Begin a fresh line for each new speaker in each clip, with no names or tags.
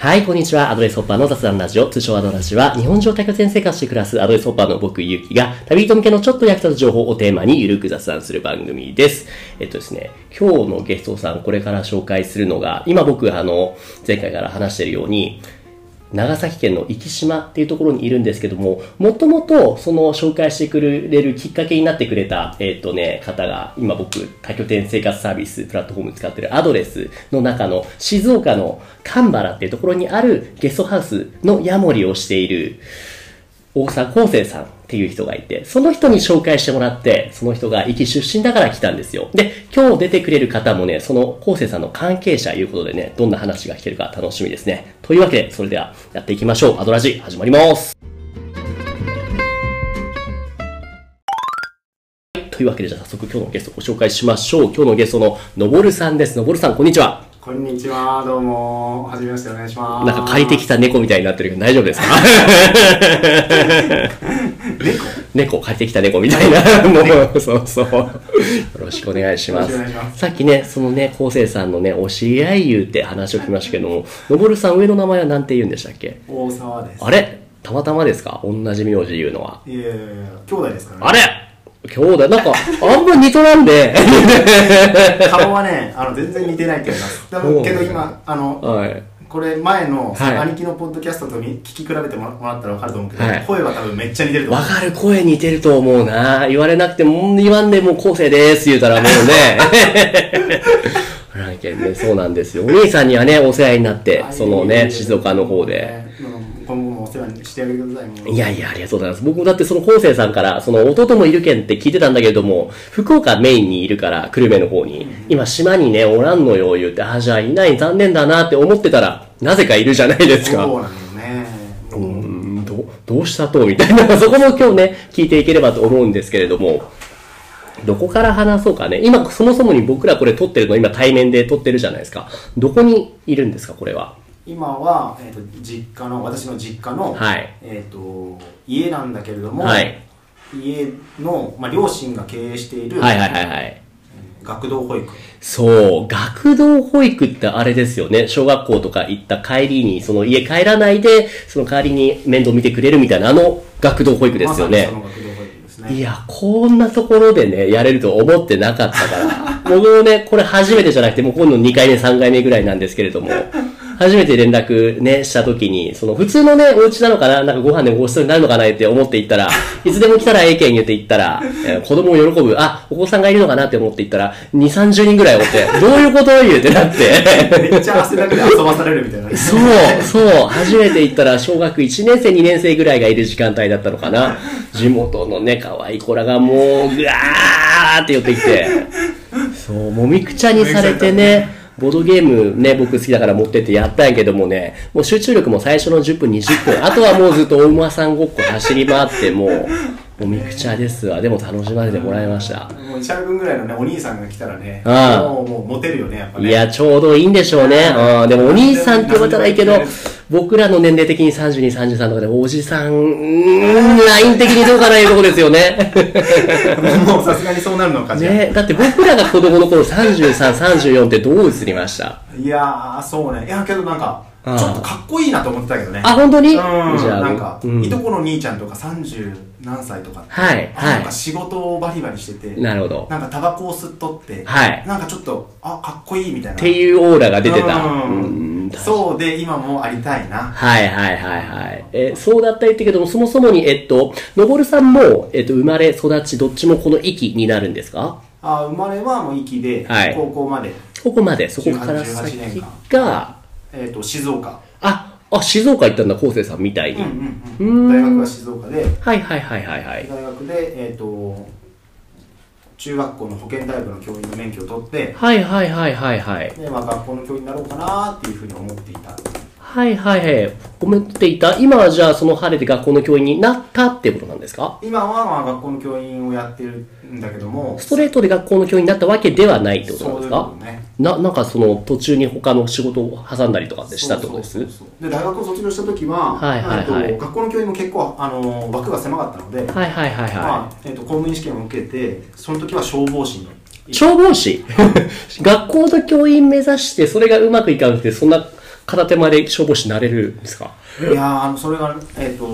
はい、こんにちは。アドレスホッパーの雑談ラジオ、通称アドラジは、日本上多拠点生活して暮らすアドレスホッパーの僕、ゆうきが、旅人向けのちょっと役立つ情報をテーマにゆるく雑談する番組です。えっとですね、今日のゲストさん、これから紹介するのが、今僕、あの、前回から話してるように、長崎県の壱岐島っていうところにいるんですけども、もともとその紹介してくれるきっかけになってくれた、えっ、とね、方が、今僕、多拠点生活サービスプラットフォーム使ってるアドレスの中の静岡の神原っていうところにあるゲストハウスのヤモリをしている大沢康生さん。っていう人がいて、その人に紹介してもらって、その人が壱岐出身だから来たんですよ。で、今日出てくれる方もね、その康生さんの関係者いうことでね、どんな話が聞けるか楽しみですね。というわけで、それではやっていきましょう。アドラジ始まります。というわけで、じゃあ早速今日のゲストをご紹介しましょう。今日のゲストののぼるさんです。のぼるさん、こんにちは。
こんにちは、どうも。はじめまして、お願いします。
なんか借りてきた猫みたいになってるけど大丈夫ですか？
猫
猫、借りてきた猫みたいな。もう、そうそう。よろしくお願いします。さっきね、そのね、昴生さんのね、お知り合い言うて話を聞きましたけども、のぼるさん上の名前は何て言うんでしたっけ？
大沢です。
あれ？たまたまですか？同じ名字言うのは。
いやいやいや兄弟ですからね。
あれ？兄弟、なんか、あんま似とらんで。
顔はね、あの、全然似てないと思います。だ
おう
けど今、あの、
はい。
これ前の、
はい
兄貴のポッドキャストとに聞き比べてもらったら分かると思うけど、
はい
声は多分めっちゃ似てると思う。
わかる、声似てると思うな。言われなくても、言わんでもう昴生です言うたらもう ね、そうなんですよ。お兄さんにはね、お世話になって、そのね、静岡の方で。
うん。今後もお世話にしてあげてください。もう
いやいや、ありがとうございます。僕もだってその昴生さんから、その弟もいるけんって聞いてたんだけれども、福岡メインにいるから、久留米の方に。今島にね、おらんのよ、言うて、あ、じゃあいない、残念だなって思ってたら、なぜかいるじゃないですか。
そうなのよね。
うーん、どう、どうしたと？みたいな、そこも今日ね、聞いていければと思うんですけれども、どこから話そうかね。今、そもそもに僕らこれ撮ってるの、今対面で撮ってるじゃないですか。どこにいるんですか、これは？
今は、えー、と実家の私の実家の、
はい
えー、と家なんだけれども、
はい
家の、まあ、両親が経営している、
はいはいはいはい。
学童保育
そう、学童保育ってあれですよね。小学校とか行った帰りに、その家帰らないで、その代わりに面倒見てくれるみたいな、あの学童保育ですよね
まさ。にその学童保育ですね
いや、こんなところでね、やれると思ってなかったから。僕 もね、これ初めてじゃなくて、もう今度2回目、3回目ぐらいなんですけれども、初めて連絡ね、した時に、その普通のね、お家なのかななんかご飯でもごちそうになるのかなって思って行ったら、いつでも来たらええけん言って行ったら、えー子供も喜ぶ、あ、お子さんがいるのかなって思って行ったら、2、30人ぐらいおって、どういうこと言うてなって。
めっちゃ汗だくで遊ばされるみたいな
そう、そう、初めて行ったら小学1年生、2年生ぐらいがいる時間帯だったのかな。地元のね、可愛い子らがもう、ぐわーって寄ってきて、そう、もみくちゃにされてね、ボードゲームね、僕好きだから持ってってやったんやけどもね、もう集中力も最初の10分、20分、あとはもうずっとお馬さんごっこ走り回って、もう、もみくちゃですわ。でも楽しませてもらいました。
もう石原君ぐらいのねお兄さんが来たらね
ああ
もうもうモテるよねやっぱね。
いや、ちょうどいいんでしょうね。うん、でもお兄さんって呼ばれたらいいけど、僕らの年齢的に32、33とかで、おじさん、ん、ライン的にどうかないうとこですよね。
もうさすがにそうなるのかじゃあ。
ね、だって僕らが子供の頃33、34ってどう映りました？
いやーそうね。いやけどなんかち
ああ
ょっとかっこいいなと思ってたけどね。
あ、本当に？
うん。
じゃあ、
なんか、
うん。
いとこの兄ちゃんとか30何歳とかって
はい。はい
あなんか仕事をバリバリしてて
なるほど。
なんかタバコを吸っとって、
はい。
なんかちょっとあかっこいいみたいな。
っていうオーラが出てた。
うん。
うん。
そうで今もありたいな。
はいはいはいはい。えーそうだった言ってけども、そもそもに、えっと、のぼるさんも、えっと、生まれ、育ち、どっちもこの域になるんですか？
あ生まれはもう壱岐で、
はい。
高校まで、
ここまで、そこから
18
先
年
が、
えー、と静岡
あ、あ、静岡行ったんだ、昴生さんみたいに。
うん
うーん
うんうん大学は静岡で
はいはいはいはいはい。
大学でえっ、と中学校の保健体育の教員の免許を取って
はいはいはいはいはい。
で、まあ、学校の教員になろうかなっていうふうに思っていた
はいはいはい。思っていた。今はじゃあその晴れて学校の教員になったってことなんですか？
今はまあ学校の教員をやってるん。だけども
ストレートで学校の教員になったわけではないってことなんですか？
ことね。
な、なんかその途中に他の仕事を挟んだりとかってしたってことです？
そうそうそうそう。で大学を卒業した時は、
はいはいはい。
えっと学校の教員も結構あの枠が狭かったので、
はいはいはいは
まあえっと公務員試験を受けてその時は消防士に。
い。消防士？学校の教員目指してそれがうまくいかなくてそんな片手まで消防士になれるんですか？
いやーあのそれがえっ、と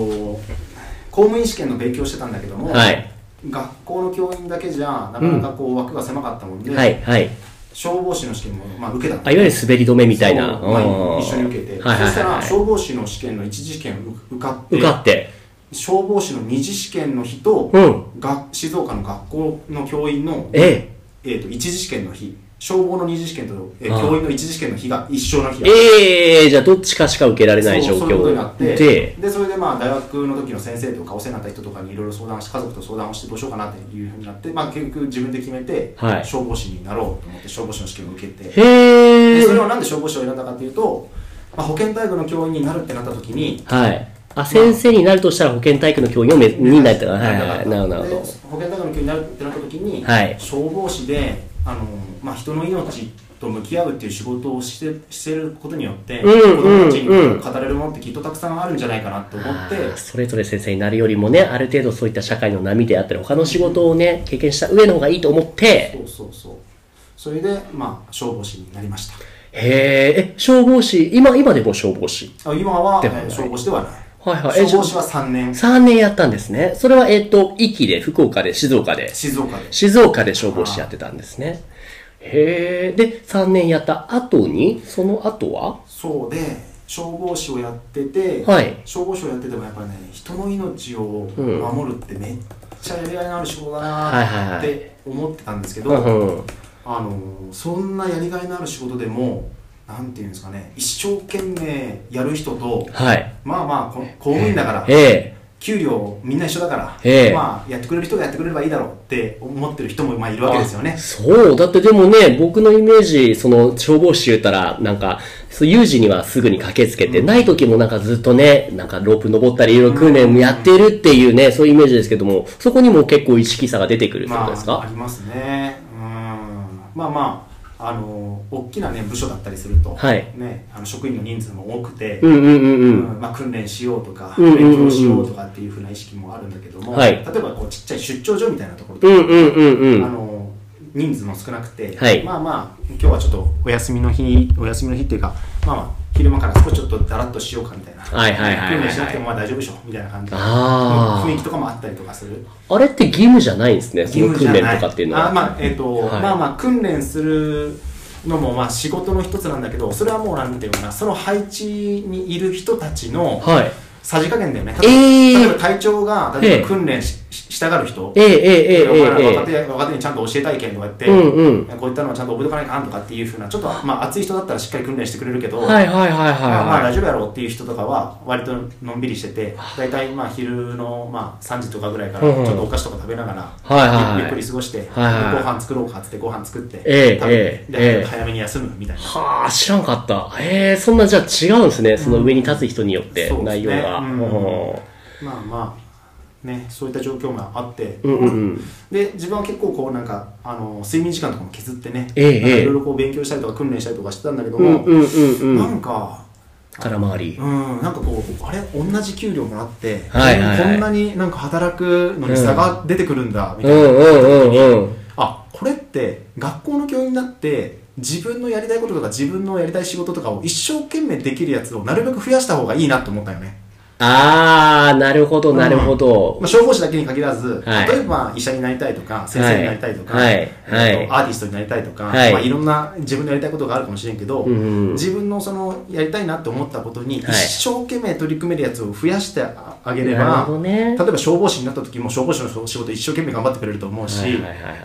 公務員試験の勉強してたんだけども、
はい。
学校の教員だけじゃなかなかこう枠が狭かったもんで、
はい、はい。
消防士の試験も、まあ、受けたん
あ、いわゆる滑り止めみたいな。
まあ
うん
一緒に受けて、
はいはい
そしたら
はい。
消防士の試験の一次試験受かって
受かって。
消防士の二次試験の日と、
うん。
が静岡の学校の教員の、
え
えー、と一次試験の日消防の二次試験と、えー教員の一次試験の日が一緒の日
え。
や
ええじゃあどっちかしか受けられない状
そうそういうことになっ
況
て
で、
でそれでまあ大学の時の先生とかお世話になった人とかにいろいろ相談して家族と相談をしてどうしようかなっていうふうになって、まあ、結局自分で決めて、
はい
消防士になろうと思って消防士の試験を受けて
へえ
でそれはなんで消防士を選んだかっていうと、まあ、保健体育の教員になるってなった時に
はい。あ、先生になるとしたら保健体育の教員をめになったら、はい。なるほど、なるほ
で
ど。
保健体育の教員になるってなった時に、
はい
消防士であの、まあ、人の命と向き合うっていう仕事をしてしてることによって、
うん
子供たちに語れるものってきっとたくさんあるんじゃないかなと思って、
それぞれ先生になるよりもね、ある程度そういった社会の波であったり、他の仕事をね、経験した上の方がいいと思って、
そうそうそう。それで、まあ、消防士になりました。
へー。え、消防士、今、今でも消防士。
あ今は、消防士ではない。
はいはい。え
消防士は3年。
3年やったんですね。それは、えっ、と、壱岐で、福岡で、静岡で、
静岡で。
静岡で消防士やってたんですね。へえ。で、3年やった後に、その後は？
そうで消防士をやってて、
はい
消防士をやっててもやっぱりね人の命を守るってめっちゃやりがいのある仕事だないって思ってたんですけど。あのそんなやりがいのある仕事でもなんていうんですかね一生懸命やる人と
はい。
まあまあこ公務員だから
え
給料みんな一緒だから、
ええ。
まあやってくれる人がやってくれればいいだろうって思ってる人もまあいるわけですよね。
あそう。だってでもね、僕のイメージ、その消防士言ったら、なんか、そう有事にはすぐに駆けつけて、ない時もなんかずっとね、なんかロープ登ったり、いろいろ訓練もやってるっていうね、そういうイメージですけども、そこにも結構意識差が出てくるってことですか、
まあ、ありますね。うん。まあまああの大きなね部署だったりすると、
はい。
ね、あの職員の人数も多くて、訓練しようとか、勉強しようとかっていうふうな意識もあるんだけども、
はい。
例えばこうちっちゃい出張所みたいなところとか。あの人数も少なくて、
はい。
まあまあ今日はちょっとお休みの日お休みの日っていうかまあまあ昼間から少しちょっとだらっとしようかみたいな、
はいはいはいはい
しなくてもまあ大丈夫でしょ？みたいな感じの雰囲気とかもあったりとかする。
あれって義務じゃないんですね、その訓練とかっていうのは。
あまあえっ、と、
はい。
まあまあ訓練するのもまあ仕事の一つなんだけどそれはもうなんていうかな。その配置にいる人たちの
はい。
さじ加減だよね。
えー。
例えば隊長が例えば訓練し,し、したがる人。
えええええ
お前ら
ええ。
若手若手にちゃんと教えたいけんとか言って、
うんうん。
こういったのはちゃんと覚えとかないかんとかっていうふうなちょっとまあ熱い人だったらしっかり訓練してくれるけど、
はいはいはいはい。
まあ、まあ
はい。
大丈夫やろうっていう人とかは割とのんびりしてて大体まあ昼のまあ3時とかぐらいからちょっとお菓子とか食べながら、
はいはいはい。
ゆっくり過ごして、
はいはい
でご飯作ろうかっつってご飯作って、
ええ
食べて
ええ
で
ええ。
早めに休むみたいな。
はあ、知らんかった。ええそんなじゃあ違うんですね。その上に立つ人によって、内容が。
まあまあねそういった状況もあって、
うんうんうん。
で自分は結構こうなんかあの睡眠時間とかも削ってね、いろいろこう勉強したりとか訓練したりとかしてたんだけども、
うんうんうんう。
なんんか
空回り。
うんなんかこうあれ同じ給料もらって、
はいはいはい
こんなになんか働くのに差が出てくるんだ、み
う
たいな、
んうんうんうん。
あこれって学校の教員になって自分のやりたいこととか自分のやりたい仕事とかを一生懸命できるやつをなるべく増やした方がいいなと思ったよね、
あー、なるほどなるほど。
ま。あ、消防士だけに限らず、
はい。
例えば医者になりたいとか先生になりたいとか、
はい。
えーと
はい
アーティストになりたいとか、
はい。
いまあ、いろんな自分のやりたいことがあるかもしれんけど、
うんうん。
自分のそのやりたいなって思ったことに
はい。
一生懸命取り組めるやつを増やしてあげれば、
ね。
例えば消防士になった時も消防士の仕事一生懸命頑張ってくれると思うし、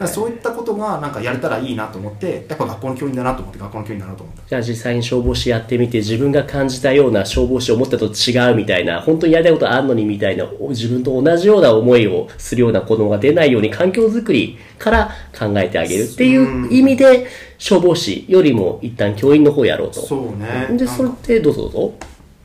そういったことがなんかやれたらいいなと思ってやっぱ学校の教員だなと思って学校の教員だなと思った
じゃあ実際に消防士やってみて自分が感じたような消防士を思ったと違うみたいな、本当にやりたいことあるのにみたいな、自分と同じような思いをするような子供が出ないように環境づくりから考えてあげるっていう意味で、消防士よりも一旦教員の方やろうと。
そうね
で、それってどうぞどうぞ。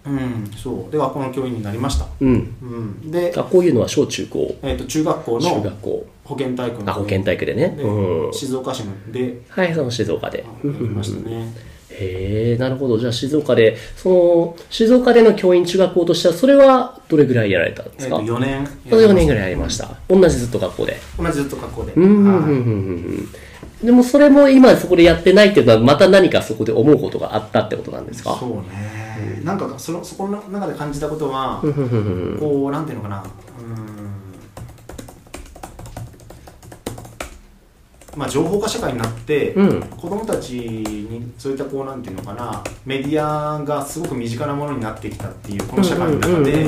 うんそうで学校の教員になりました、
うん。
うん、で、
学校いうのは小中高、
えー、と中学校
中
の
学校。
保健体育の
あ、保健体育でね。
で
うん。
静岡市ので
はい、その静岡で。
やりましたね
へえ、なるほど。じゃあ静岡で、その、静岡での教員中学校としては、それはどれぐらいやられたんで
えー、
すか、
と4年。
4年ぐらいやりました。同じずっと学校で。
同じずっと学校で、
うん、うん、うん、うん。でもそれも今そこでやってないっていうのはまた何かそこで思うことがあったってことなんですか？
そうね、なんかそのそこの中で感じたことは、こうなんていうのかな。うーんまあ情報化社会になって、
うん。
子供たちにそういったこうなんていうのかなメディアがすごく身近なものになってきたっていうこの社会の中で、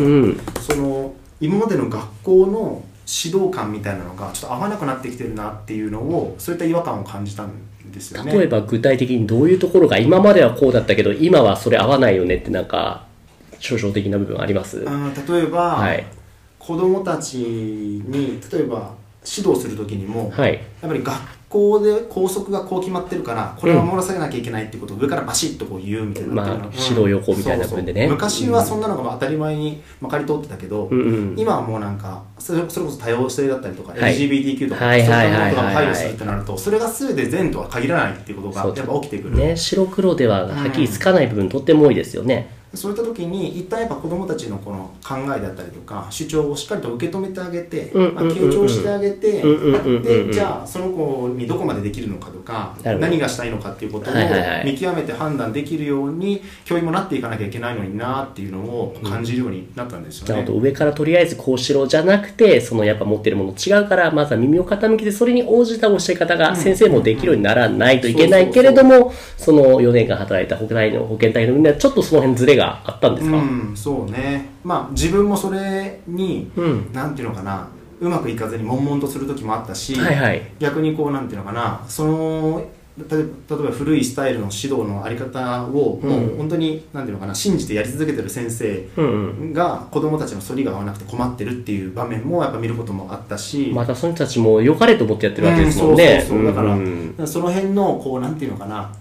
その今までの学校の指導感みたいなのがちょっと合わなくなってきてるなっていうのをそういった違和感を感じたんですよね。
例えば具体的にどういうところが今まではこうだったけど今はそれ合わないよねってなんか象徴的な部分あります？
うん例えば、
はい。
子供たちに例えば指導する時にも、
はい。
やっぱり学校で校則がこう決まってるからこれは守らせなきゃいけないってことを上からバシッとこう言うみたいな
まあ指導要項みたいな部分でね。
昔はそんなのがまあ当たり前にまかり通ってたけど、
うんうん。
今はもうなんかそれそれこそ多様性だったりとか、
はい。
LGBTQ とか、
はい
そういったものが配慮するってなるとそれが全て善とは限らないっていうことがやっぱ起きてくる、
ね白黒でははっきりつかない部分とっても多いですよね
そういった時に一旦やっぱ子どもたちのこの考えだったりとか主張をしっかりと受け止めてあげて、
うんうんうんうん。
まあ、傾聴してあげて、でじゃあその子にどこまでできるのかとか何がしたいのかっていうことを見極めて判断できるように教員もなっていかなきゃいけないのになっていうのを感じるようになったんですよね。
なるほど上からとりあえずこうしろじゃなくてそのやっぱ持ってるもの違うからまずは耳を傾けてそれに応じた教え方が先生もできるようにならないといけないけれどもその4年間働いた保健体の保健体のみんなちょっとその辺ズレがあったんですか？
うん、そうね。まあ自分もそれに、
うん。
なんていうのかなうまくいかずに悶々とする時もあったし、
はいはい。
逆にこうなんていうのかなその例えば古いスタイルの指導のあり方を、
うん。
もう本当になんていうのかな信じてやり続けてる先生が子供たちの反りが合わなくて困ってるっていう場面もやっぱ見ることもあったし、
またその人たちも良かれと思ってやってるわけですもんね。
うんそうそうそう。だから、
うん。
その辺のこうなんていうのかな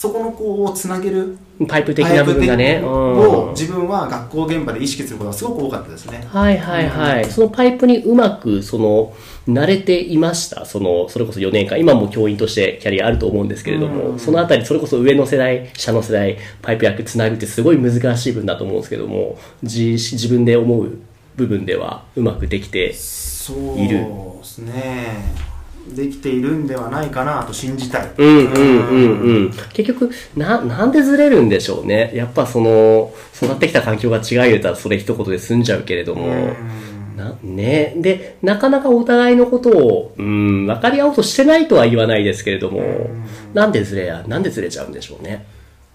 そこのこうつなげる
パイプ的な部分がね。
を自分は学校現場で意識することがすごく多かったですね。
はいはいはい、そのパイプにうまくその慣れていました。そのそれこそ4年間。今も教員としてキャリアあると思うんですけれども、
うん。
そのあたりそれこそ上の世代下の世代パイプ役つなぐってすごい難しい部分だと思うんですけども自自分で思う部分ではうまくできて
そう
いる
ですねできているんではないかなと信じたい。
うんうんうんうん。結局ななんでずれるんでしょうね。やっぱその育ってきた環境が違い言うたらそれ一言で済んじゃうけれども、
うん。
なね、でなかなかお互いのことを、うん、分かり合おうとしてないとは言わないですけれども、
うん。
なんでずれやなんでずれちゃうんでしょうね。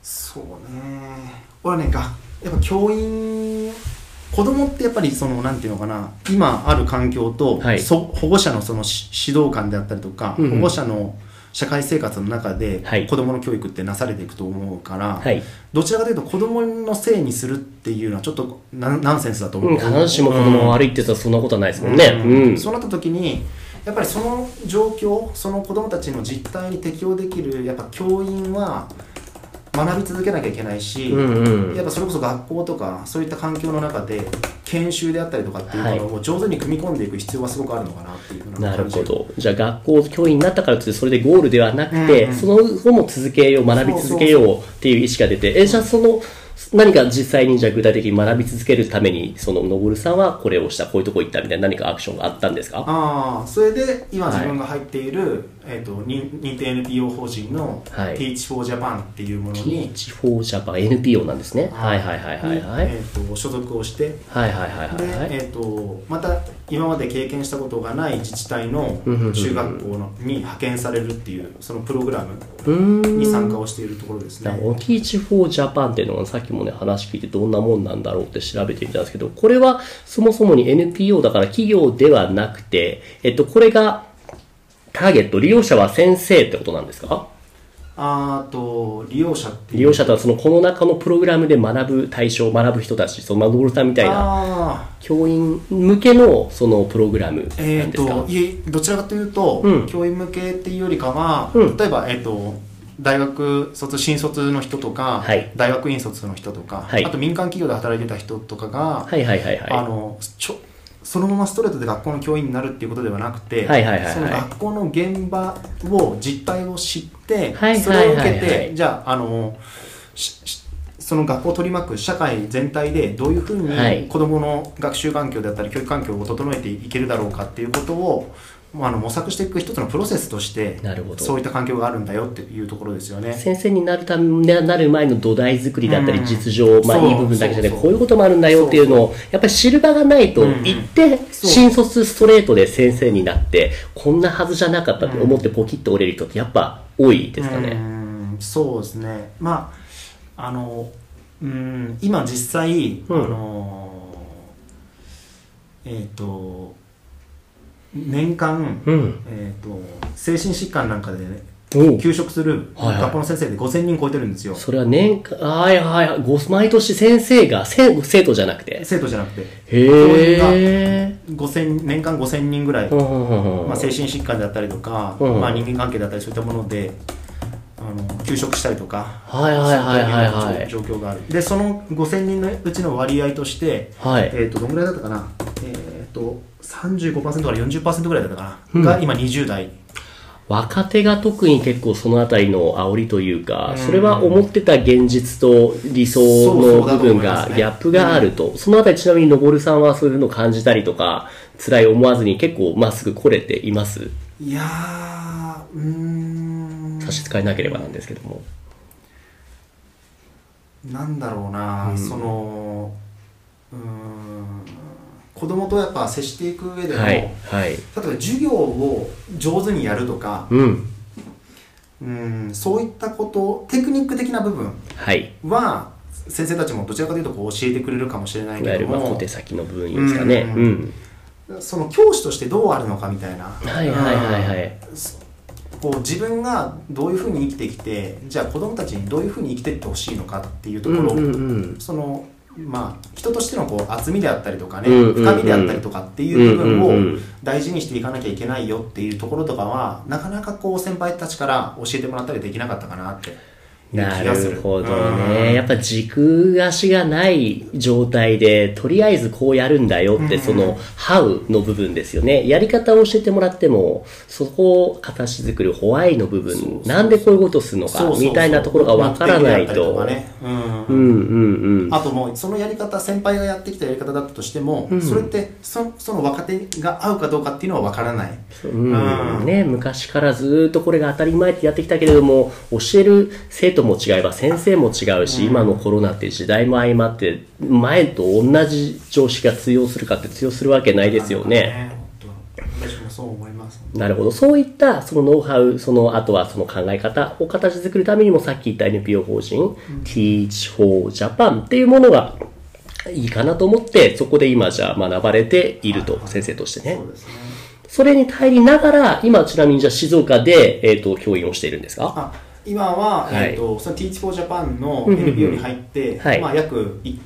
そうね。俺はねがやっぱ教員子供ってやっぱりそのなんていうのかな今ある環境と、
はい。
そ保護者のそのし指導官であったりとか、
うんうん。
保護者の社会生活の中で
はい。
子供の教育ってなされていくと思うから、
はい、
どちらかというと子供のせいにするっていうのはちょっとナナンセンスだと思う、
うん、必ずしも子供が悪いって言ったらそんなことはないですもんね。うん。
そうなった時にやっぱりその状況その子どもたちの実態に適応できるやっぱ教員は学び続けなきゃいけないし、
うんうん。
やっぱそれこそ学校とかそういった環境の中で研修であったりとかっていうものを上手に組み込んでいく必要がすごくあるのかなっていうふうな
なるほど。じゃあ学校教員になったからといってそれでゴールではなくて、
うん。うん
その後も続けよう、学び続けようっていう意識が出て、え、じゃあその、何か実際にじゃあ具体的に学び続けるために、その、のぼるさんはこれをした、こういうとこ行ったみたいな何かアクションがあったんですか？
ああそれで今
はい
自分が入っている、えー、と認認定 NPO 法人の
はい
Teach for Japan っていうものに、
Teach for Japan NPO なんですね。はいはいはいはいはい。
にえー、と所属をして
はいはいはいはい
で、
はい。
えー、とまた今まで経験したことがない自治体の中学校のに派遣されるっていうそのプログラムに参加をしているところですね。
Teach for Japan っていうのはさっきもね話聞いてどんなもんなんだろうって調べてみたんですけどこれはそもそもに NPO だから企業ではなくてえっとこれがターゲット利用者は先生ってことなんですか？
あーと利用者
利用者とはそのこの中のプログラムで学ぶ対象学ぶ人たちそのマドルさんみたいな。
あ
教員向けのそのプログラムなん
ーえー、
ですか、
といえどちらかというと、
うん。
教員向けっていうよりかは、
うん。
例えば、えー、と大学卒新卒の人とか、
はい。
大学院卒の人とか、
はい。
あと民間企業で働いてた人とかが、
はいはいはい
あ
は
のちょそのままストレートで学校の教員になるっていうことではなくて、
はいはいはいはい。
その学校の現場を実態を知って、
はい
それを受け
はい。はいはい
てじゃああのその学校を取り巻く社会全体でどういうふう
はい。
に子どもの学習環境であったり教育環境を整えていけるだろうかっていうことをあの模索していく一つのプロセスとして
なるほど。
そういった環境があるんだよっていうところですよね。
先生になるためなる前の土台作りだったり、
うん。
実情、まあ、いい部分だけじゃなくて、こういうこともあるんだよっていうのを、やっぱり知る場がないと
うん。
言って、新卒ストレートで先生になって、こんなはずじゃなかったって思ってポキッと折れる人ってやっぱ多いですか
う
ね。
ん。そうですね。まああのうん。今実際、
うん。
あのえっ、と年間、
うん。
えー、と精神疾患なんかで、ね、休職する
はいはい。
学校の先生で5000人超えてるんですよ、
それは年間、はいはいはい、ご毎年先生が、せ生徒じゃなくて？
生徒じゃなくて。
へえ。
5000年間5000人ぐらい、まあ、精神疾患だったりとか、
うん
まあ、人間関係だったりそういったものであの休職したりとか
はいはいはいはいはい。
そういった状況がある。でその5000人のうちの割合として、
はい。
えー、とどのぐらいだったかな、えー、と35%から40%ぐらいだったかな、
うん。
が今20代。
若手が特に結構そのあたりの煽りというか、
うん。
それは思ってた現実と理想の部分が、ギャップがあると。そのあたりちなみにのぼるさんはそういうのを感じたりとか、辛い思わずに結構まっすぐ来れています？
いやーうーん。
差し支えなければなんですけども。
なんだろうな、
うん。
そのうーん子供とやっぱ接していく上でも、
はい
例え。
はい。
ば授業を上手にやるとか、
うん。
うん、そういったことテクニック的な部分
はい。
は先生たちもどちらかというとこう教えてくれるかもしれない
いわゆるまあ
けども
小手先の部分ですかね。
う
うんん。
その教師としてどうあるのかみたいな、
はいはいはいはい。
こう自分がどういうふうに生きてきてじゃあ子供たちにどういうふうに生きていってほしいのかっていうところ、
うんうんうん。
そのまあ人としてのこう厚みであったりとかね、深みであったりとかっていう部分を大事にしていかなきゃいけないよっていうところとかはなかなかこう先輩たちから教えてもらったりできなかったかなって
な
る
るほど
うん。
ね。やっぱ軸足がない状態で、とりあえずこうやるんだよって、
うん。
その、how の部分ですよね。やり方を教えてもらっても、そこを形作るホワイの部分、なんでこういうことをするのかみたいなところがわからないと。
うん。
うんうんうん。
あともうそのやり方先輩がやってきたやり方だったとしても、
うん。
それってそその若手が合うかどうかっていうのは分からない。
うん。
うん。
ね、昔からずーっとこれが当たり前ってやってきたけれども教える生徒も違えば先生も違うし、
うん
今のコロナって時代も相まって前と同じ常識が通用するかって通用するわけないですよね。
本当私もそう思います
なるほど。そういったそのノウハウ、そのあとはその考え方を形作るためにもさっき言った NPO 法人、Teach for Japan っていうものがいいかなと思って、そこで今じゃあ学ばれていると、先生としてね
そう。ですね
それに入りながら、今ちなみにじゃあ静岡で、えっ、と、教員をしているんですか？
あ今は、
はい。
えー、とその Teach for Japan の NPO に入って、
はい。
まあ、約1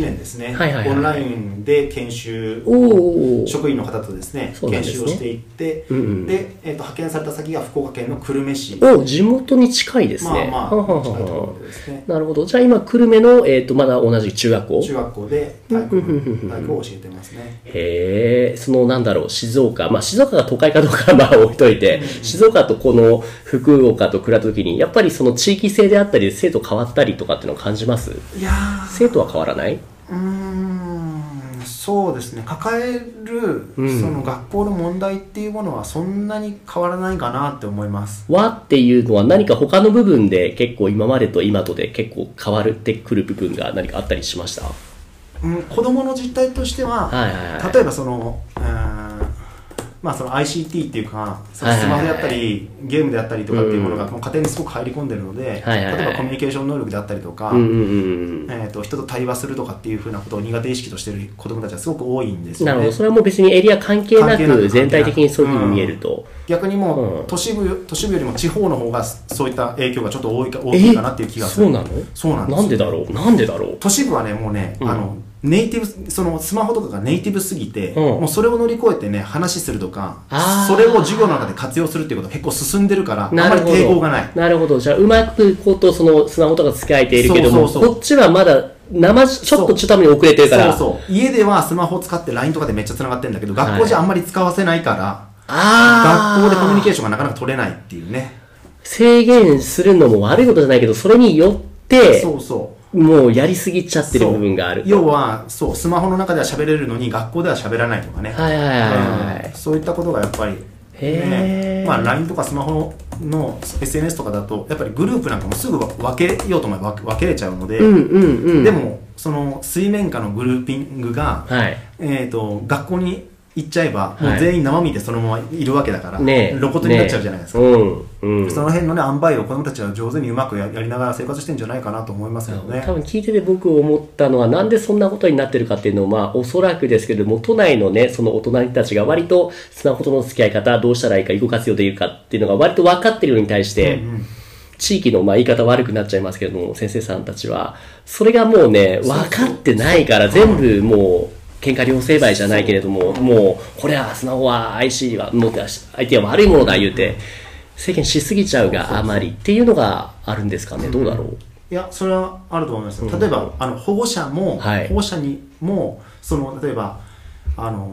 年ですね、
はいはいはい。はい
オンラインで研修
おお。
職員の方とですね
ね。
研修をしていって、
うんうん。
で、えー、と派遣された先が福岡県の久留米市。
お地元に近いですね。
まあまあ近いとこ
は
ろでですね。
なるほど。じゃあ今、久留米の、えっ、と、まだ同じ中学校？
中学校で体育体育を教えてますね。
へえ、そのなんだろう、静岡。まあ静岡が都会かどうかはまあ置いといて、静岡とこの福岡と比べたときに、やっぱりその地域性であったり、生徒変わったりとかっていうのを感じます？
いやー。
生徒は変わらない？う
ーんそうですね。抱える、
うん。
その学校の問題っていうものはそんなに変わらないかなって思います。
和っていうのは何か他の部分で結構今までと今とで結構変わってくる部分が何かあったりしました？は
うん、子供の実態としては、
いはいはい。
例えばその、うーんまあ、その ICT っていうか、スマホであったり、ゲームであったりとかっていうものがもう家庭にすごく入り込んでるので、例えばコミュニケーション能力であったりとか、
うんうんうんうん。
えー、と人と対話するとかっていうふうなことを苦手意識としてる子供たちはすごく多いんですよね。
なるほど。それはもう別にエリア関係な
く
く、全体的にそういうふうに見えると。
逆にもう、
うん。
都市部都市部よりも地方の方がそういった影響がちょっと多いか大きいかなっていう気がする。
そうなの？
そうなんですよ。
なんでだろう？なんでだろう？
都市部はねもうね、
うん。
あのネイティブそのスマホとかがネイティブすぎて、
うん。
もうそれを乗り越えてね話するとかそれを授業の中で活用するっていうことが結構進んでるからあんまり
なるほど。
抵抗がない。
なるほど。じゃあ、うまくこと、その、スマホとか使えているけども、こっちはまだ、生じ、ちょっとちょっとために遅れてるから。
そうそう。家ではスマホを使って LINE とかでめっちゃ繋がってるんだけど学校じゃあんまり使わせないから、
ああ。
学校でコミュニケーションがなかなか取れないっていうね。
制限するのも悪いことじゃないけど、それによって、
そうそう
もうやりすぎちゃってる部分がある。と。
要はそうスマホの中では喋れるのに学校では喋らないとかね、
はいはいはいはい
うん。そういったことがやっぱりね。まあ、LINE とかスマホの SNS とかだとやっぱりグループなんかもすぐ分けようと思えば分けれちゃうので、
うんうんうん。
で、もその水面下のグルーピングが、
はい。
えー、と学校に行っちゃえば、も
はい
う全員生身でそのままいるわけだから、
ねえ。
露骨になっちゃうじゃないですか、
ねうん。うん。
その辺のね塩梅を子供たちは上手にうまくややりながら生活してんじゃないかなと思いますけどね
多分聞いてて僕思ったのはなんでそんなことになってるかっていうのをまあおそらくですけれども都内のねその大人たちが割とスマホとの付き合い方どうしたらいいか囲碁活用できるかっていうのが割と分かってるのに対して、
うんうん
地域のまあ言い方悪くなっちゃいますけれども先生さんたちはそれがもうね分かってないから全部もう喧嘩両成敗じゃないけれどももうこれはスマホは IC はもう相手は悪いものだ言うて制限しすぎちゃうがあまりっていうのがあるんですかねどうだろう？
いやそれはあると思います、例えばあの保護者も、
はい。
保護者にもその例えばあの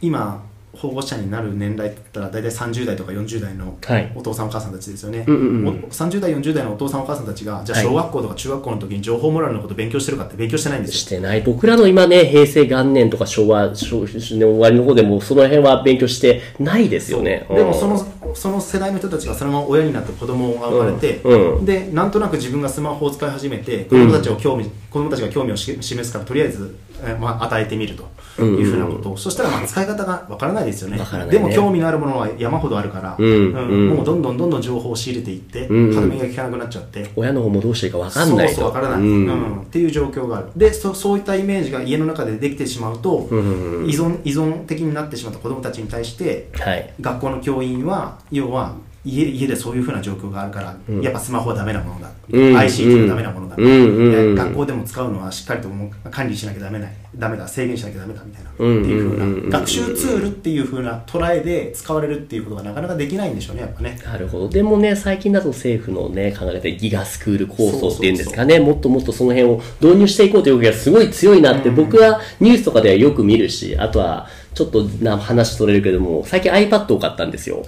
今保護者になる年代って言ったら大体30代とか40代の
はい。
お父さんお母さんたちですよね、
うんうんうん。
お30代40代のお父さんお母さんたちがじゃあ
はい。
小学校とか中学校の時に情報モラルのこと勉強してるかって勉強してないんですよ。
してない。僕らの今ね、平成元年とか昭和、昭和の終わりの方でも、その辺は勉強してないですよね。
でもその
うん。
その世代の人たちがそのまま親になって子供が生まれて、
うん。うん。
でなんとなく自分がスマホを使い始めて子供たちを興味、子供たちが興味をし示すからとりあえず、えー まあ、与えてみるというふうなこと。を、そしたらまあ使い方がわからないですよね。
ね。
でも興味のあるものは山ほどあるから、
うんうん。
もうどんどんどんどん情報を仕入れていって、
うんうん。
歯止めが効かなくなっちゃって。
親の方もどうしていいか分かんないと。
そうそうわからない、
う
うん。んっていう状況がある。でそそういったイメージが家の中でできてしまうと、
うんうん
依存依存的になってしまった子どもたちに対して
はい。
学校の教員は要は家家でそういうふうな状況があるから、
うん。
やっぱスマホはダメなものだ、
うん。
ICT はダメなものだ、
うん。
学校でも使うのはしっかりともう管理しなきゃダメなダメだ。制限しなきゃダメだみたいな、
うん。
っていうふうな。学習ツールっていうふうな捉えで使われるっていうことがなかなかできないんでしょうねやっぱね。
なるほど。でもね、最近だと政府のね、考え方でギガスクール構想っていうんですかね、もっともっとその辺を導入していこうという動きがすごい強いなって、僕はニュースとかではよく見るし、あとは、ちょっとな話取れるけども、最近 iPad を買ったんですよ。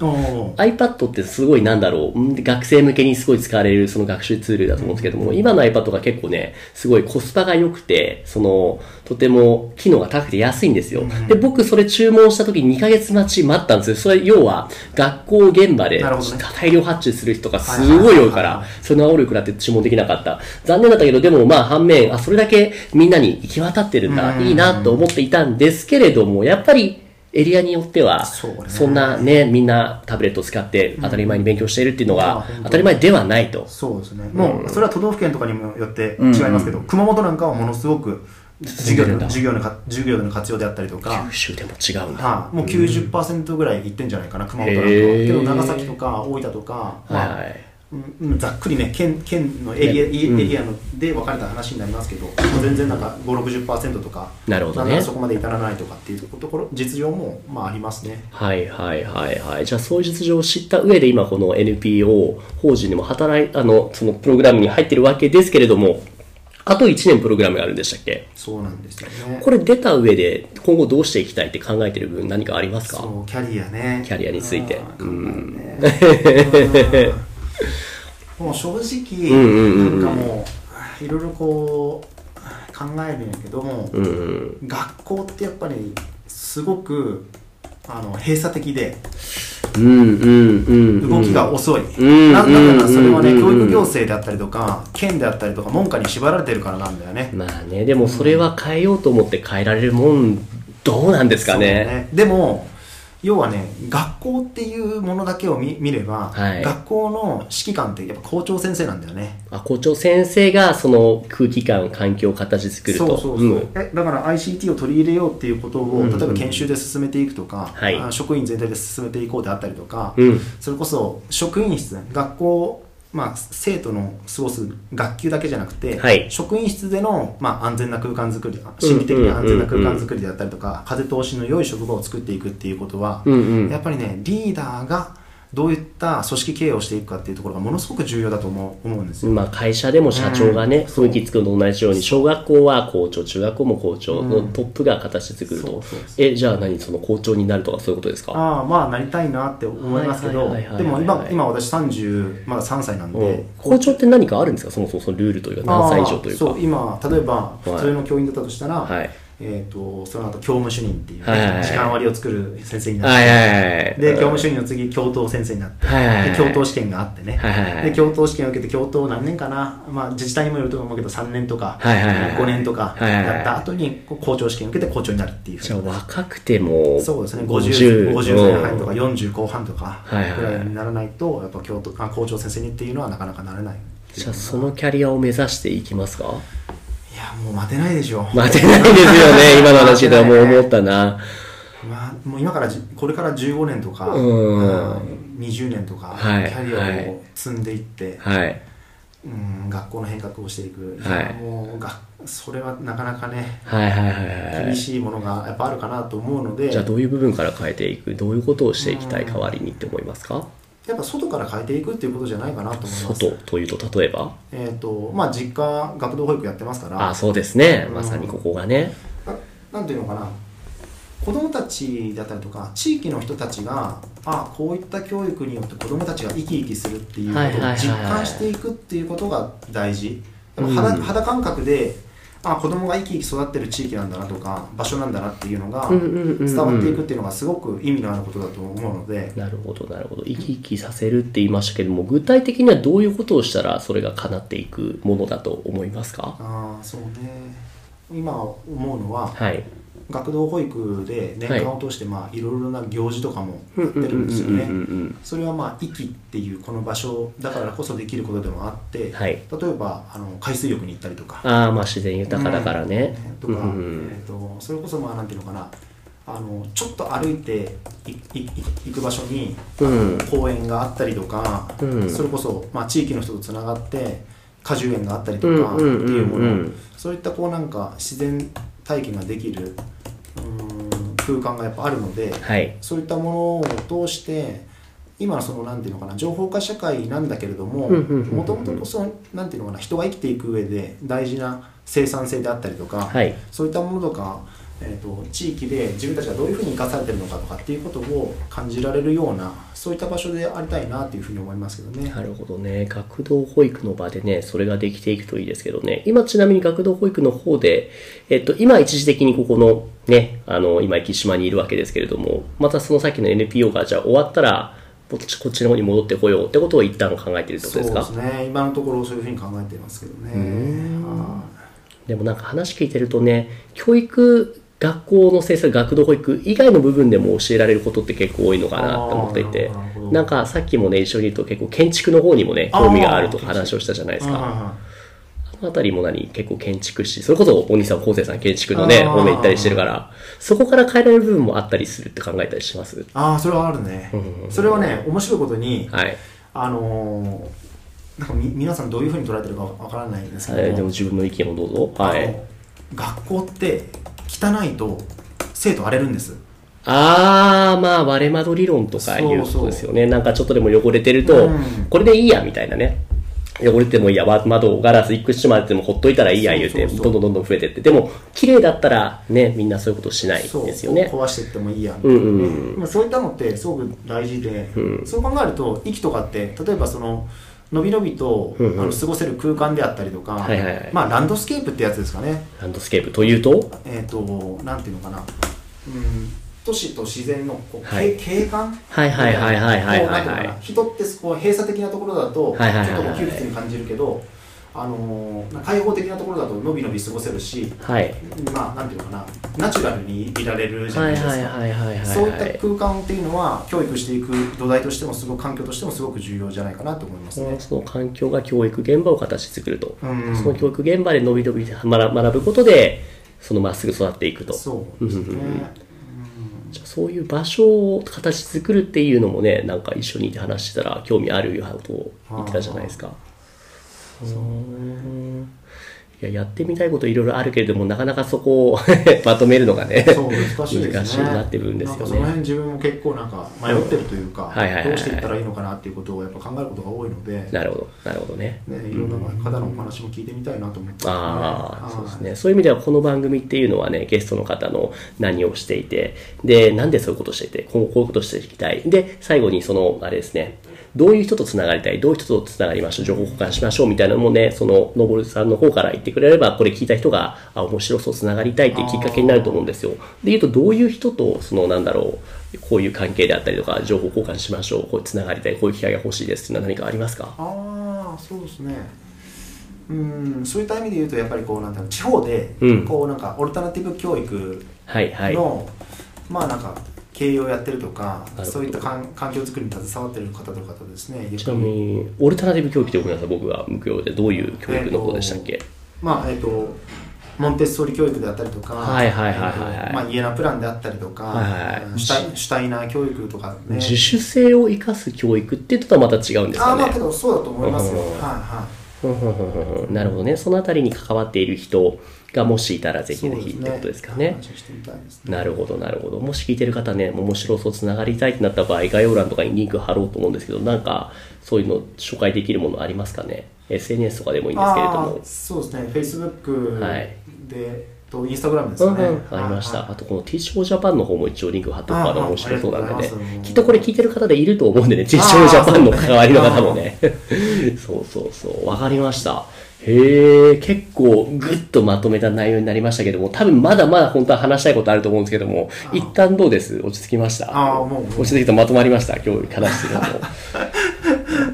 iPad ってすごいなんだろう、ん学生向けにすごい使われるその学習ツールだと思うんですけども、今の iPad が結構ね、すごいコスパが良くて、その、とても機能が高くて安いんですよ。で、僕それ注文した時に2ヶ月待ち待ったんですよ。それ要は、学校現場で大量発注する人がすごい多いからその煽力だって注文できなかった。残念だったけど、でもまあ反面、あ、それだけみんなに行き渡ってるんだ、
うん
いいなと思っていたんですけれども、やっぱり、エリアによっては、
そ
んなね、みんなタブレットを使って当たり前に勉強しているっていうのが
うん。
当たり前ではないと。
そうですね。もうそれは都道府県とかにもよって違いますけど、熊本なんかはものすごく授業の授業のか授業での活用であったりとか
九州でも違うんだ。
はい、もう90%ぐらいいってんじゃないかな、熊本なんかは。けど長崎とか大分とか、まあ
はい
ざっくりね、県県のエリア,、
うん
エリアので分かれた話になりますけど、もう全然なんか5、60%とか、
なるほどね
そこまで至らないとかっていうところ、実情もまあありますね。
はいはいはいはい。じゃあそういう実情を知った上で今この NPO 法人でも働い、あの、そのプログラムに入ってるわけですけれども、あと1年プログラムがあるんでしたっけ？
そうなんですよね。
これ出た上で今後どうしていきたいって考えてる部分何かありますか？
そう、キャリアね。
キャリアについて
うん もう正直、なんかもう、いろいろこう、考えるんやけども、
うんうん。
学校ってやっぱりすごくあの閉鎖的で。動きが遅い、
ん
なんだからそれはね、
うん
教育行政であったりとか県であったりとか文化に縛られてるからなんだよね
まあね、でもそれは変えようと思って変えられるもん、どうなんですか
そう
ね。
でも要はね学校っていうものだけを見見れば、
はい。
学校の指揮官ってやっぱ校長先生なんだよね。
あ校長先生がその空気感、環境を形作ると。
そうそうそう、
ん。
えだから ICT を取り入れようっていうことを、
うん。うん
例えば研修で進めていくとか、
はい。
あ職員全体で進めていこうであったりとか、
うん。
それこそ職員室学校、まあ、生徒の過ごす学級だけじゃなくて、
はい。
職員室での、まあ、安全な空間づくり心理的に安全な空間づくりであったりとか、風通しの良い職場を作っていくっていうことは、
うんうん。
やっぱりねリーダーがどういった組織経営をしていくかっていうところがものすごく重要だと思う思うんですよ。
まあ、会社でも社長がね、
うん。
雰囲気作るのと同じように、小学校は校長、中学校も校長のトップが形作ると。
そうそうそう
え、じゃあ何その校長になるとかそういうことですか？
ああまあなりたいなって思いますけどでも今今私30まだ3歳なんで、
うん。校長って何かあるんですか？そもそもそのルールというか何歳以上というか。
そう今例えば
い。
普通の教員だったとしたら、
はい。
えー、とその後教務主任っていうね、
はいはいはい。
時間割を作る先生になって、
はいはいはい。
で教務主任の次教頭先生になって、
はいはいはい。
で教頭試験があってね、
はいはいはい
で教頭試験を受けて教頭何年かな、まあ、自治体にもよると思うけど3年とか、
はいはいはいはい。
5年とかやった後に校長試験を受けて校長になるっていう
じゃあ若くても、
そうですね。50, 50前半とか
うん。
40後半とかぐらいにならないとやっぱ教頭あ校長先生にっていうのはなかなかなれない
じゃあそのキャリアを目指していきますか？
もう待てないでしょ。
待てないですよね、今の話ではもう思ったな。
まあ、もう今からじこれから15年とか、
うん。
あ20年とか、
はい
キャリアを積んでいって、
はい。
うん、学校の変革をしていく、
はい。
やもうがそれはなかなかね
はいはいはいはい。
厳しいものがやっぱあるかなと思うので。
じゃあどういう部分から変えていくどういうことをしていきたい代わりにって思いますか？
やっぱ外から変えていくっていうことじゃないかなと思います。
外というと例えば？
えっ、とまあ実家学童保育やってますから。
あそうですね。
うん。
まさにここがね。
ななんていうのかな。子どもたちだったりとか地域の人たちがあこういった教育によって子どもたちが生き生きするっていうことを実感していくっていうことが大事。肌感覚であ子どもが生き生き育ってる地域なんだなとか場所なんだなっていうのが伝わっていくっていうのがすごく意味のあることだと思うので、
なるほどなるほど。生き生きさせるって言いましたけども具体的にはどういうことをしたらそれが叶っていくものだと思いますか？
ああそうね。今思うのは
はい
学童保育で年間を通してまあいろいろな行事とかもやってるんですよね。
うんうんうんうんうん
それはまあ息っていうこの場所だからこそできることでもあって、
はい。
例えばあの海水浴に行ったりとか。
ああまあ自然豊かだからね。
とか、
うんうん
えー、とそれこそまあなんていうのかな。あのちょっと歩いていいい行く場所に、
うん。
公園があったりとか、
うん。
それこそ、まあ、地域の人とつながって果樹園があったりとかって
うんうんうん。うん
いうもの。そういったこうなんか自然体験ができるうん空間がやっぱあるので、
はい。
そういったものを通して今のそのなんていうのかな情報化社会なんだけれどももともとそのなんていうのかな人が生きていく上で大事な生産性であったりとか、
はい。
そういったものとか、えー、と地域で自分たちがどういうふうに生かされてるのかとかっていうことを感じられるようなそういった場所でありたいなっていうふうに思いますけどね。
なるほどね。学童保育の場でね、それができていくといいですけどね。今ちなみに学童保育の方で、えっと、今一時的にここのね、あの、今、木島にいるわけですけれども、またそのさっきの NPO がじゃあ終わったら、こっちこっちの方に戻ってこようってことを一旦考えているってことですか？
そうですね今のところそういうふうに考えてますけどね。は
でもなんか話聞いてるとね、教育、学校の先生、学童保育以外の部分でも教えられることって結構多いのかなと思っていて。
な
んかさっきもね、一緒にいると結構建築の方にもね、興味があるとか話をしたじゃないですか。あのあたりも何結構建築士、それこそお兄さん、昴生さん建築のね、方面行ったりしてるから、そこから変えられる部分もあったりするって考えたりします
ああそれはあるね、それはね面白いことに、
はい。
あのーなんかみ皆さんどういうふうに捉えてるかわからないんですけど。も、
はい、でも自分の意見をどうぞ。はい。
学校って汚いと生徒荒れるんです
あー、まあ、割れ窓理論とかいうことですよね。なんかちょっとでも汚れてると、
うん
これでいいや、みたいなね。汚れてもいいや、わ窓ガラス一口まででもほっといたらいいや、言うて、どんどんどんどん増えてって。でも、綺麗だったら、ね、みんなそういうことしない
そう
ですよね。
壊していってもいいやみたいなね、
うんうん
そういったのってすごく大事で、
うん
そう考えると息とかって例えばそののびのびと、
うんうん。
あの過ごせる空間であったりとか、
はいはいはい。
まあランドスケープってやつですかね。
ランドスケープ。というと、
えっ、となんていうのかな。うん都市と自然のこう、
はい。
景景観？
はいはいはいはいはい
人ってこう閉鎖的なところだと、
はいはいはいはい
ちょっと窮屈に感じるけど、あのー開放的なところだとのびのび過ごせるし、
はい。
まあなんていうのかなナチュラルにいられるじゃなですか、
はいいはいはいはいはいはい。
そういった空間っていうのは教育していく土台としてもすごく環境としてもすごく重要じゃないかなと思いますね。
その環境が教育現場を形作ると。
うん
その教育現場で伸び伸び学学ぶことで、そのまっすぐ育っていくと。
そうですね。
そういう場所を形作るっていうのもね、なんか一緒にいて話してたら興味あるようなことを言ってたじゃないですか。うーんいや、やってみたいこといろいろあるけれども、なかなかそこを まとめるのがね、
そう難しいね。
難しいなって部分ですよ
なんかその
ね。
辺自分も結構なんか迷ってるというか、
はいはいはいはい
どうしていったらいいのかなっていうことをやっぱ考えることが多いので、ね、
なるほど、なるほどね。
いろんな方のお話も聞いてみたいなと思ってね、
ああ、そうです
ね。
ね。そういう意味では、この番組っていうのはね、ゲストの方の何をしていて、で、なんでそういうことをしていて、今後こういうことをしていきたい。で、最後にその、あれですね、どういう人とつながりたい、どういう人とつながりましょう、情報交換しましょうみたいなのもね、その、のぼるさんの方から言ってくれれば、これ聞いた人が、あ、面白そう、つながりたいっていうきっかけになると思うんですよ。で、言うと、どういう人と、その、なんだろう、こういう関係であったりとか、情報交換しましょう、こうつながりたい、こういう機会が欲しいですっていうのは何かありますか？
ああそうですねうんそういった意味で言うとやっぱりこうなんだろう地方で、
うん
こうなんかオルタナティブ教育
はいはい。
の、まあなんか経営をやってるとかそういった環環境づくりに携わってる方とかとですねよ
ちなみに、オルタナティブ教育ってごめんなさい、僕が無教でどういう教育の方でしたっけ、
まあえっ、とモンテッソーリ教育であったりとか、
はいはいはいはいはい。
まあ、イエナプランであったりとか、
はいはいはい
うんシュタイシュタイナー教育とかね。
自主性を生かす教育ってとはまた違うんですかね？
ああまあけどそうだと思いますよ、
うん。
はいは
ふんふんふんふんふん。なるほどね。そのあたりに関わっている人がもしいたらぜ
い
ひぜひってことですかね。なるほど、なるほど。もし聞いてる方ね、面白そうつながりたいってなった場合、概要欄とかにリンク貼ろうと思うんですけど、なんか、そういうの紹介できるものありますかね ?SNS とかでもいいんですけれど
あ
も
ー。そうですね Facebook
はい
で、とインスタグラムですね、
うんうん、ありました。
はい
あと、この T ショージャパンの方も一応リンク貼っておくから面白そうなんでねきっとこれ聞いてる方でいると思うんでね、T ショージャパンの関わりの方もね。そうそうそう、わかりました。へえ、結構ぐっとまとめた内容になりましたけども、多分まだまだ本当は話したいことあると思うんですけども、一旦どうです？落ち着きました？
ああもう。
落ち着いてまとまりました？今日話してるのも。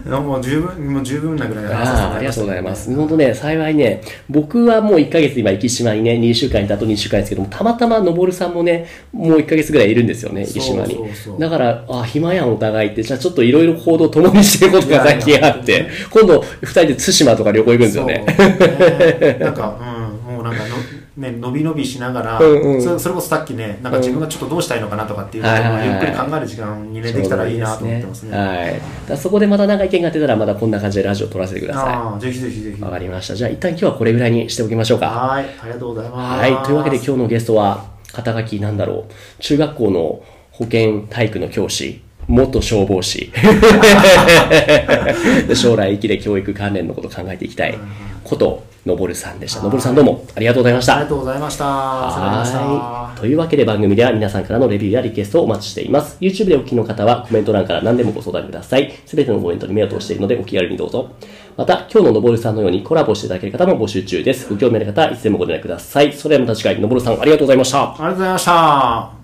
もう十分もう十分なぐらい
ありがとうございます。本当ね、幸いね、僕はもう1ヶ月今、生島にね、2週間いた後2週間ですけども、たまたまのぼるさんもね、もう1ヶ月ぐらいいるんですよね、生島に。だから、あ、暇やんお互いって、じゃあちょっといろいろ行動共にしてることが最近あって
や、
今度2人で対馬とか旅行行くんですよね。
ね。なんか、うん、もうなんかの、ね、伸び伸びしながら、
うんうん
それそれこそさっきね、なんか自分がちょっとどうしたいのかなとかっていうことをゆっくり考える時間にね、できたらいいなと思ってますね。
はい。だそこでまた何か意見が出たら、またこんな感じでラジオ撮らせてくださ
ああ、ぜひぜひぜひ。
い。わかりました。じゃあ一旦今日はこれぐらいにしておきましょうか。
はい、ありがとうございます。
はい。というわけで今日のゲストは、肩書きなんだろう。中学校の保健体育の教師、元消防士。で 将来生きで教育関連のことを考えていきたいこと、のぼるさんでした。のぼるさんどうもありがとうございました。
ありがとうございました。
はい。というわけで番組では皆さんからのレビューやリクエストをお待ちしています。YouTube でお聞きの方はコメント欄から何でもご相談ください。すべてのコメントに目を通しているのでお気軽にどうぞ。また、今日ののぼるさんのようにコラボしていただける方も募集中です。ご興味ある方はいつでもご連絡ください。それではまた次回、のぼるさんありがとうございました。
ありがとうございました。